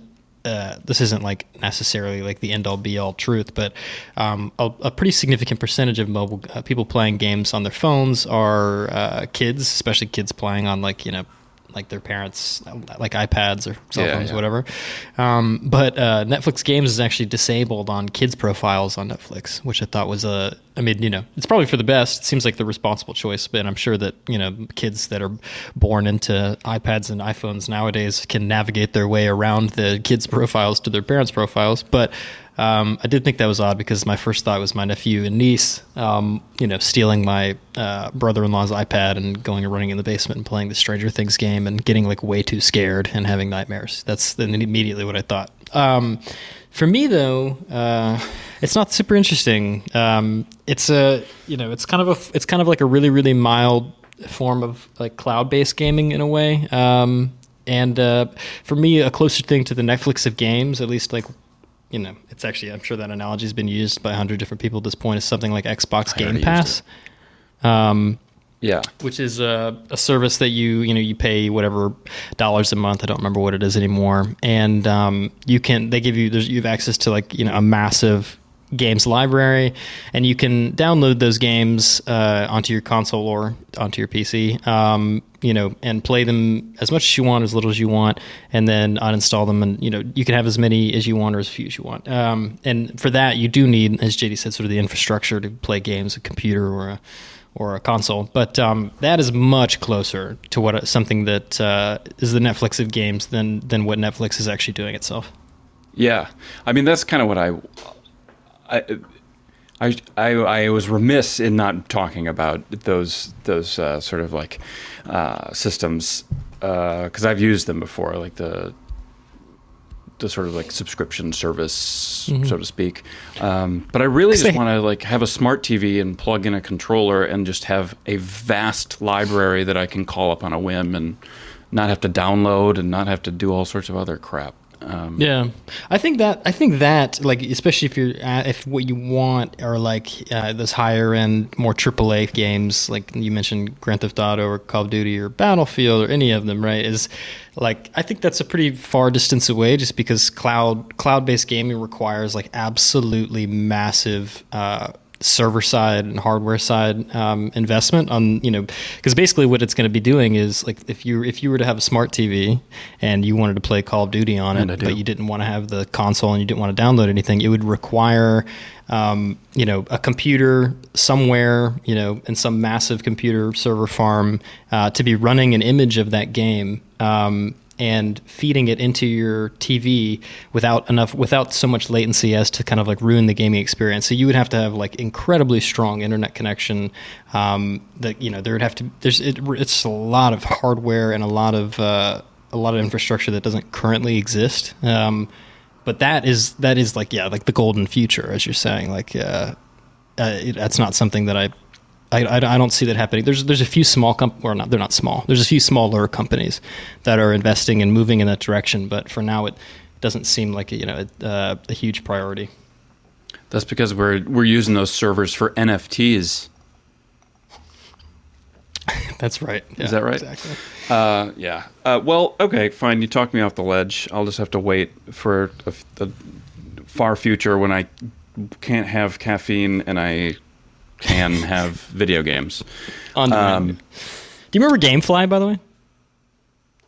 uh, this isn't like necessarily like the end all be all truth, but um, a, a pretty significant percentage of mobile uh, people playing games on their phones are uh, kids, especially kids playing on like you know like their parents like iPads or cell Yeah, phones, yeah. whatever. Um, but uh, Netflix Games is actually disabled on kids profiles on Netflix, which I thought was a. I mean, you know, it's probably for the best. It seems like the responsible choice, but I'm sure that you know kids that are born into iPads and iPhones nowadays can navigate their way around the kids' profiles to their parents' profiles. But um, I did think that was odd because my first thought was my nephew and niece, um, you know, stealing my uh, brother-in-law's iPad and going and running in the basement and playing the Stranger Things game and getting like way too scared and having nightmares. That's immediately what I thought. Um, for me though, uh, it's not super interesting. Um, it's a you know, it's kind of a it's kind of like a really really mild form of like cloud-based gaming in a way. Um, and uh, for me, a closer thing to the Netflix of games, at least like you know, it's actually I'm sure that analogy has been used by a hundred different people at this point. Is something like Xbox Game Pass, um, Yeah, which is a, a service that you you know you pay whatever dollars a month. I don't remember what it is anymore, and um, you can they give you there's you have access to like you know a massive games library, and you can download those games uh, onto your console or onto your PC. Um, you know, and play them as much as you want, as little as you want, and then uninstall them. And you know, you can have as many as you want or as few as you want. Um, and for that, you do need, as JD said, sort of the infrastructure to play games, a computer or a or a console. But um, that is much closer to what something that uh, is the Netflix of games than than what Netflix is actually doing itself. yeah. I mean, that's kind of what I, I, I, I, I was remiss in not talking about those those uh, sort of like uh, systems because I've used them before, like the the sort of like subscription service, so to speak. Um, but I really just want to like have a smart TV and plug in a controller and just have a vast library that I can call up on a whim and not have to download and not have to do all sorts of other crap. Um, Yeah, I think that I think that like especially if you're uh, if what you want are like uh, those higher end more AAA games like you mentioned Grand Theft Auto or Call of Duty or Battlefield or any of them right is like I think that's a pretty far distance away just because cloud cloud based gaming requires like absolutely massive. Uh, server side and hardware side um, investment on you know because basically what it's going to be doing is like if you if you were to have a smart TV and you wanted to play Call of Duty on And it but you didn't want to have the console and you didn't want to download anything it would require um, you know a computer somewhere you know in some massive computer server farm uh, to be running an image of that game um, and feeding it into your TV without enough without so much latency as to kind of like ruin the gaming experience. So you would have to have like incredibly strong internet connection. Um, that you know there would have to there's it, it's a lot of hardware and a lot of uh, a lot of infrastructure that doesn't currently exist. Um, but that is that is like yeah like the golden future as you're saying like uh, uh, it, that's not something that I I, I, I don't see that happening. There's there's a few small comp or not they're not small. There's a few smaller companies that are investing and moving in that direction, but for now it doesn't seem like a, you know a, uh, a huge priority. That's because we're we're using those servers for NFTs. That's right. Is that right? Exactly. Uh, yeah. Uh, well, okay, fine. You talked me off the ledge. I'll just have to wait for the far future when I can't have caffeine and I can have video games. Undemanded. Um, Do you remember GameFly, by the way?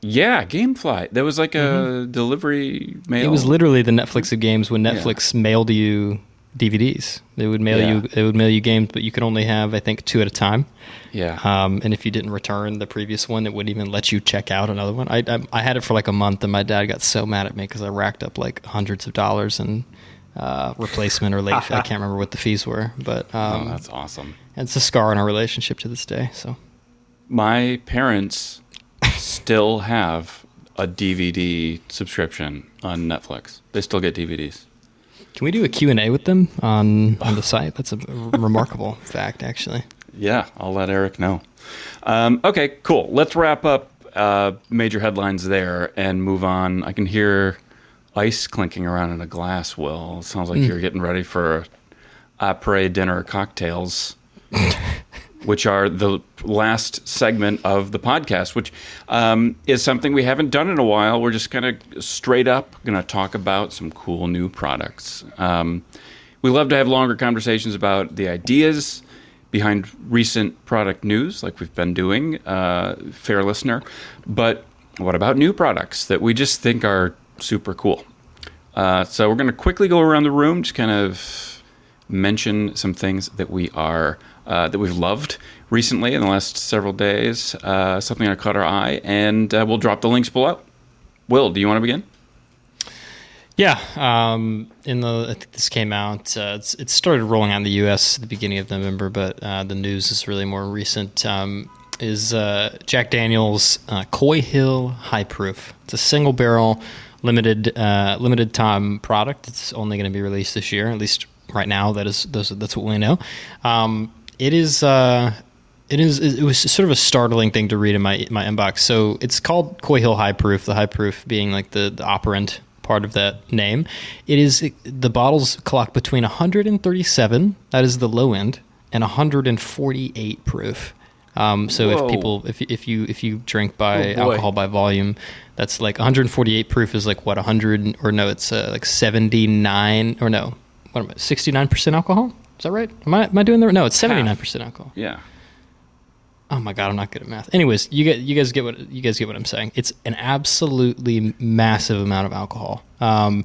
Yeah, GameFly. There was like a delivery mail. Mm-hmm. It was literally the Netflix of games when Netflix mailed you DVDs. They would mail Yeah. you. They would mail you games, but you could only have, I think, two at a time. yeah. Um, and if you didn't return the previous one, it wouldn't even let you check out another one. I, I, I had it for like a month, and my dad got so mad at me because I racked up like hundreds of dollars in uh, replacement or late. fee. I can't remember what the fees were, but oh, um, that's awesome. it's a scar in our relationship to this day. So My parents still have a DVD subscription on Netflix. They still get DVDs. can we do a Q and A with them on on the site? That's a remarkable fact, actually. Yeah, I'll let Eric know. Um, okay, cool. Let's wrap up uh, major headlines there and move on. I can hear ice clinking around in a glass. Will it sounds like you're getting ready for après dinner cocktails, which are the last segment of the podcast, which um, is something we haven't done in a while. We're just kind of straight up going to talk about some cool new products. Um, we love to have longer conversations about the ideas behind recent product news, like we've been doing, uh, fair listener. But what about new products that we just think are super cool? Uh, so we're going to quickly go around the room, just kind of mention some things that we are uh, that we've loved recently in the last several days. Uh, something that caught our eye, and uh, we'll drop the links below. Will, do you want to begin? Yeah, um, in the I think this came out. Uh, it started rolling out in the U.S. at the beginning of November, but uh, the news is really more recent. Um, is Jack Daniel's Coy Hill High Proof? It's a single barrel, limited uh, limited time product. It's only going to be released this year, at least right now. That is those, that's what we know. Um, it is. Uh, it is. It was sort of a startling thing to read in my my inbox. So it's called Coy Hill High Proof. The high proof being like the the operant part of that name. It is the bottles clock between 137. That is the low end, and 148 proof. Um, so Whoa. if people if if you if you drink by Oh, alcohol by volume, that's like 148 proof is like what 100 or no, it's uh, like 79 or no, what am I 69 percent alcohol? Is that right? Am I am I doing the no? It's 79 percent alcohol. Yeah. Oh my god, I'm not good at math. Anyways, you get you guys get what you guys get what I'm saying. It's an absolutely massive amount of alcohol. Um,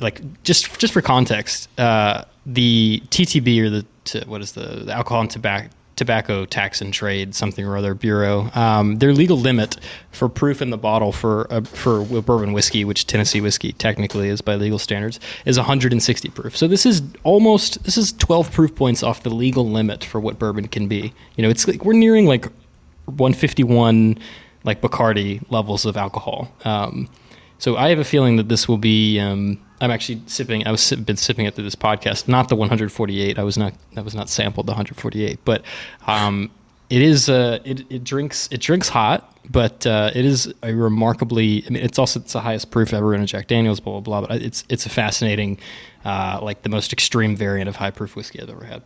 like just just for context, uh, the TTB or the t- what is the, the Alcohol and Tobacco Tobacco Tax and Trade something or other bureau. Um, their legal limit for proof in the bottle for uh, for bourbon whiskey, which Tennessee whiskey technically is by legal standards, is 160 proof. So this is almost this is 12 proof points off the legal limit for what bourbon can be. You know, it's like we're nearing like 151 like Bacardi levels of alcohol. Um, so I have a feeling that this will be. Um, I'm actually sipping. I was sip, been sipping it through this podcast, not the 148. I was not. That was not sampled the 148, but um, it is. Uh, it, it drinks. It drinks hot, but uh, it is a remarkably. I mean, it's also it's the highest proof ever in a Jack Daniel's. Blah blah blah. But it's it's a fascinating, uh, like the most extreme variant of high proof whiskey I've ever had.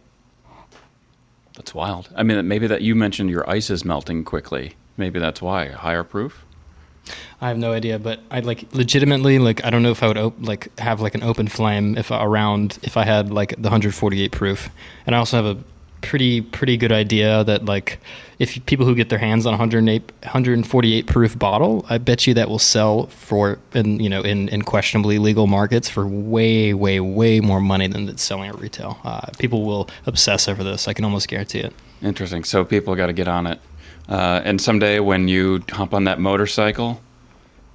That's wild. I mean, maybe that you mentioned your ice is melting quickly. Maybe that's why higher proof. I have no idea, but I like legitimately like I don't know if I would op- like have like an open flame if around if I had like the 148 proof, and I also have a pretty pretty good idea that like if people who get their hands on 108 148 proof bottle, I bet you that will sell for in you know in in questionably legal markets for way way way more money than it's selling at retail. Uh, people will obsess over this. I can almost guarantee it. Interesting. So people got to get on it. Uh, and someday when you hop on that motorcycle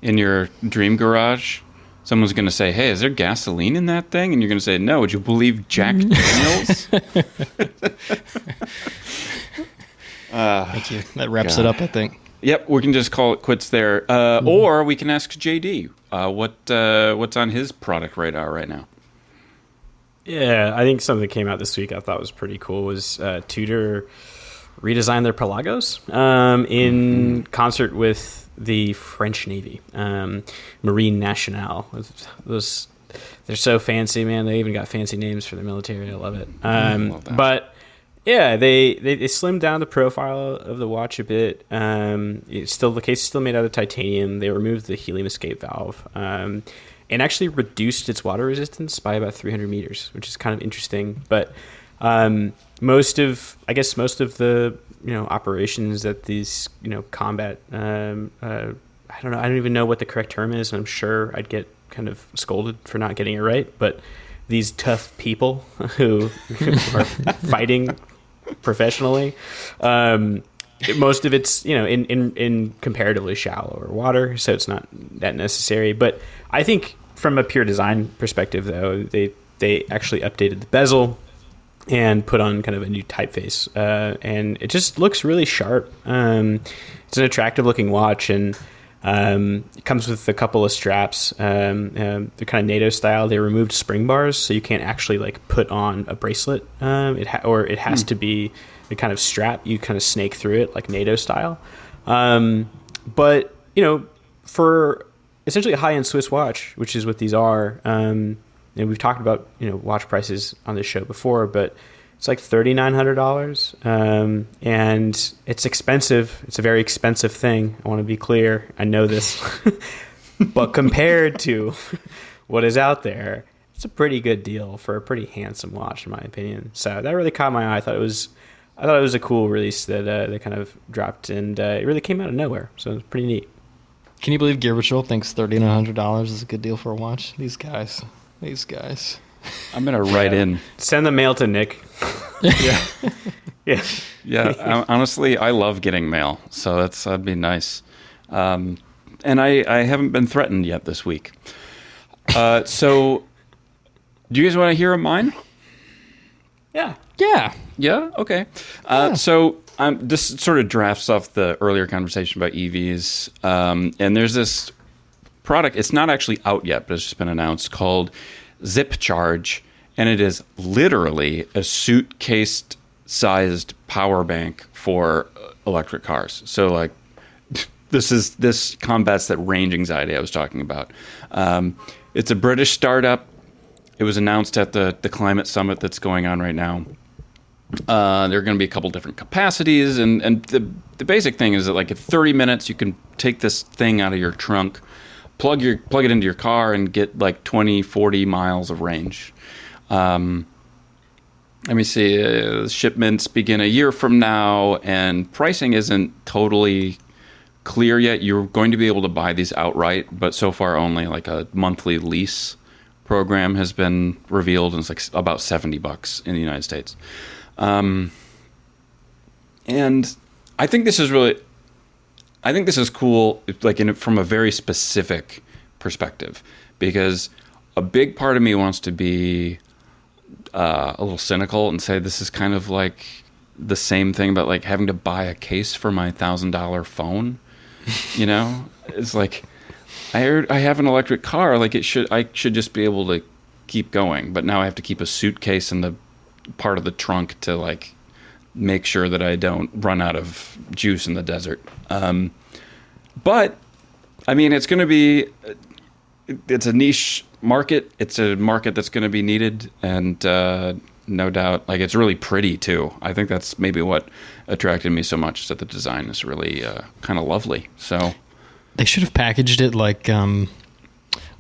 in your dream garage, someone's going to say, "Hey, is there gasoline in that thing?" And you're going to say, "No." Would you believe Jack Daniels? Thank you. That wraps God. it up. I think. yep, we can just call it quits there. Uh, Or we can ask JD uh, what uh, what's on his product radar right now. Yeah, I think something that came out this week I thought was pretty cool was uh, Tudor redesigned their Pelagos um, in concert with the French Navy, um, Marine Nationale. Those they're so fancy, man. They even got fancy names for the military. I love it. Um, love but yeah, they, they they slimmed down the profile of the watch a bit. Um, it's still the case is still made out of titanium. They removed the helium escape valve. Um, and actually reduced its water resistance by about 300 meters, which is kind of interesting. But um, most of, I guess, most of the you know operations that these you know combat, um, uh, I don't know, I don't even know what the correct term is. And I'm sure I'd get kind of scolded for not getting it right, but these tough people who are fighting professionally. Um, most of it's you know in, in in comparatively shallower water, so it's not that necessary. But I think from a pure design perspective, though, they they actually updated the bezel and put on kind of a new typeface, uh, and it just looks really sharp. Um, it's an attractive looking watch, and um, it comes with a couple of straps. Um, um, they're kind of NATO style. They removed spring bars, so you can't actually like put on a bracelet. Um, it ha- or it has to be the kind of strap you kind of snake through it like NATO style. Um, but you know, for essentially a high end Swiss watch, which is what these are. Um, and we've talked about you know watch prices on this show before, but it's like thirty nine hundred dollars, um, and it's expensive. It's a very expensive thing. I want to be clear. I know this, but compared to what is out there, it's a pretty good deal for a pretty handsome watch, in my opinion. So that really caught my eye. I thought it was, I thought it was a cool release that uh, they kind of dropped, and uh, it really came out of nowhere. So it's pretty neat. Can you believe Gear Patrol thinks thirty nine hundred dollars is a good deal for a watch? These guys, these guys. I'm gonna write Yeah. in. Send the mail to Nick. Yeah, Yeah. yeah. I- honestly, I love getting mail, so that's that'd be nice. Um, and I I haven't been threatened yet this week. Uh, so, do you guys want to hear of mine? Yeah. Yeah. Yeah. Okay. Uh, Yeah. So um, this sort of drafts off the earlier conversation about EVs, um, and there's this product. It's not actually out yet, but it's just been announced called Zip Charge, and it is literally a suitcase-sized power bank for uh, electric cars. So like. This is this combats that range anxiety I was talking about. Um, it's a British startup. It was announced at the the climate summit that's going on right now. Uh, there are going to be a couple different capacities, and, and the, the basic thing is that like in 30 minutes you can take this thing out of your trunk, plug your plug it into your car, and get like 20, 40 miles of range. Um, let me see. Uh, shipments begin a year from now, and pricing isn't totally clear yet. You're going to be able to buy these outright, but so far only like a monthly lease program has been revealed, and it's like about 70 bucks in the United States. Um, and I think this is really, I think this is cool, like in from a very specific perspective, because a big part of me wants to be uh, a little cynical and say this is kind of like the same thing about like having to buy a case for my thousand dollar phone. You know, it's like I heard I have an electric car. Like it should, I should just be able to keep going. But now I have to keep a suitcase in the part of the trunk to like make sure that I don't run out of juice in the desert. Um, but I mean, it's going to be it's a niche market. It's a market that's going to be needed, and uh, no doubt, like it's really pretty too. I think that's maybe what attracted me so much is that the design is really uh, kind of lovely. So They should have packaged it like um,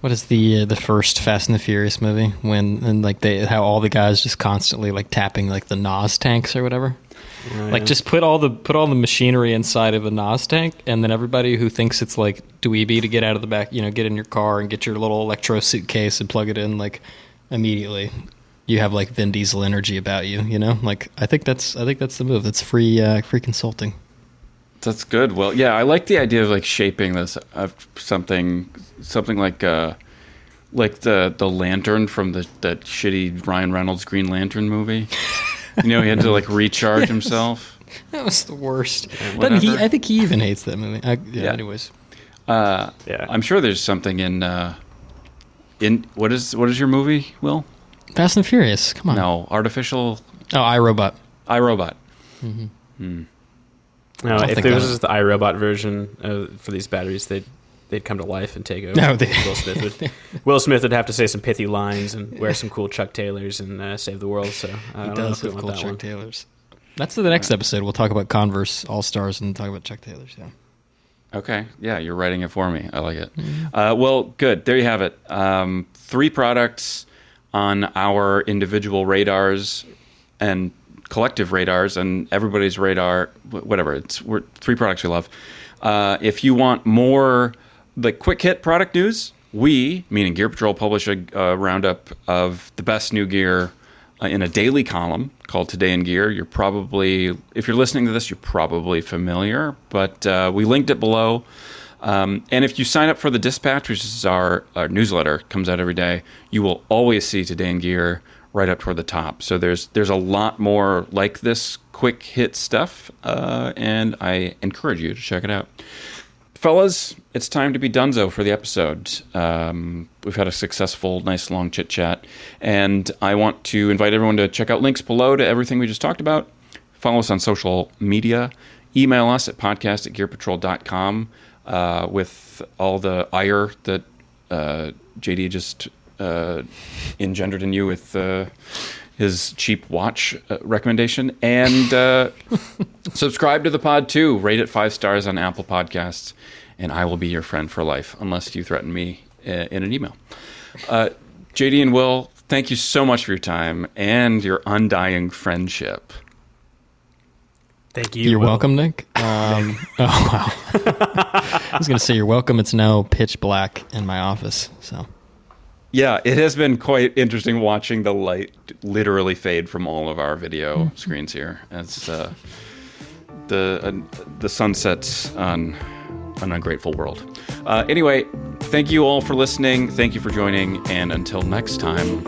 what is the uh, the first Fast and the Furious movie when and like they how all the guys just constantly like tapping like the NOS tanks or whatever. Like just put all the put all the machinery inside of a NOS tank, and then everybody who thinks it's like dweeby to get out of the back, you know, get in your car and get your little electro suitcase and plug it in like immediately. You have like Vin Diesel energy about you, you know. Like I think that's I think that's the move. That's free uh, free consulting. That's good. Well, yeah, I like the idea of like shaping this of something, something like uh, like the the lantern from the that shitty Ryan Reynolds Green Lantern movie. You know, he had to like recharge himself. That was the worst. But he. I think he even hates that movie. I, yeah, Yeah. Anyways, Uh, Yeah. I'm sure there's something in uh, in what is what is your movie? Will Fast and Furious. Come on. no artificial Oh, iRobot. iRobot. No, I'll if think there was it. just the iRobot version uh, for these batteries, they'd they'd come to life and take over. No, they- Will Smith would Will Smith would have to say some pithy lines and wear some cool Chuck Taylors and uh, save the world. So I He don't know does if have want cool that Chuck one. Taylors. That's the next episode. We'll talk about Converse All Stars and talk about Chuck Taylors. Yeah. Okay. Yeah, you're writing it for me. I like it. Uh, well, good. There you have it. Um, three products on our individual radars and collective radars and everybody's radar, whatever. It's we're three products we love. Uh, if you want more like quick hit product news, we, meaning Gear Patrol, publish a roundup of the best new gear uh, in a daily column called Today in Gear. You're probably, if you're listening to this, you're probably familiar, but uh, we linked it below. Um, and if you sign up for the Dispatch, which is our, our newsletter, comes out every day, you will always see Today in Gear right up toward the top. So there's there's a lot more like this quick hit stuff, uh, and I encourage you to check it out fellas, it's time to be donezo for the episode. Um, we've had a successful, nice long chit chat, and I want to invite everyone to check out links below to everything we just talked about. Follow us on social media. Email us at podcast at gearpatrol.com uh, with all the ire that uh, JD just uh, engendered in you with uh, his cheap watch uh, recommendation. And uh, subscribe to the pod too. Rate it five stars on Apple Podcasts, and I will be your friend for life, unless you threaten me uh, in an email. Uh, JD and Will, thank you so much for your time and your undying friendship. Thank you. You're Will. welcome, Nick. Um, oh wow! I was going to say you're welcome. It's now pitch black in my office, so Yeah, it has been quite interesting watching the light literally fade from all of our video screens here. as uh, the uh, the sunsets on an ungrateful world. Uh, anyway, thank you all for listening. Thank you for joining, and until next time,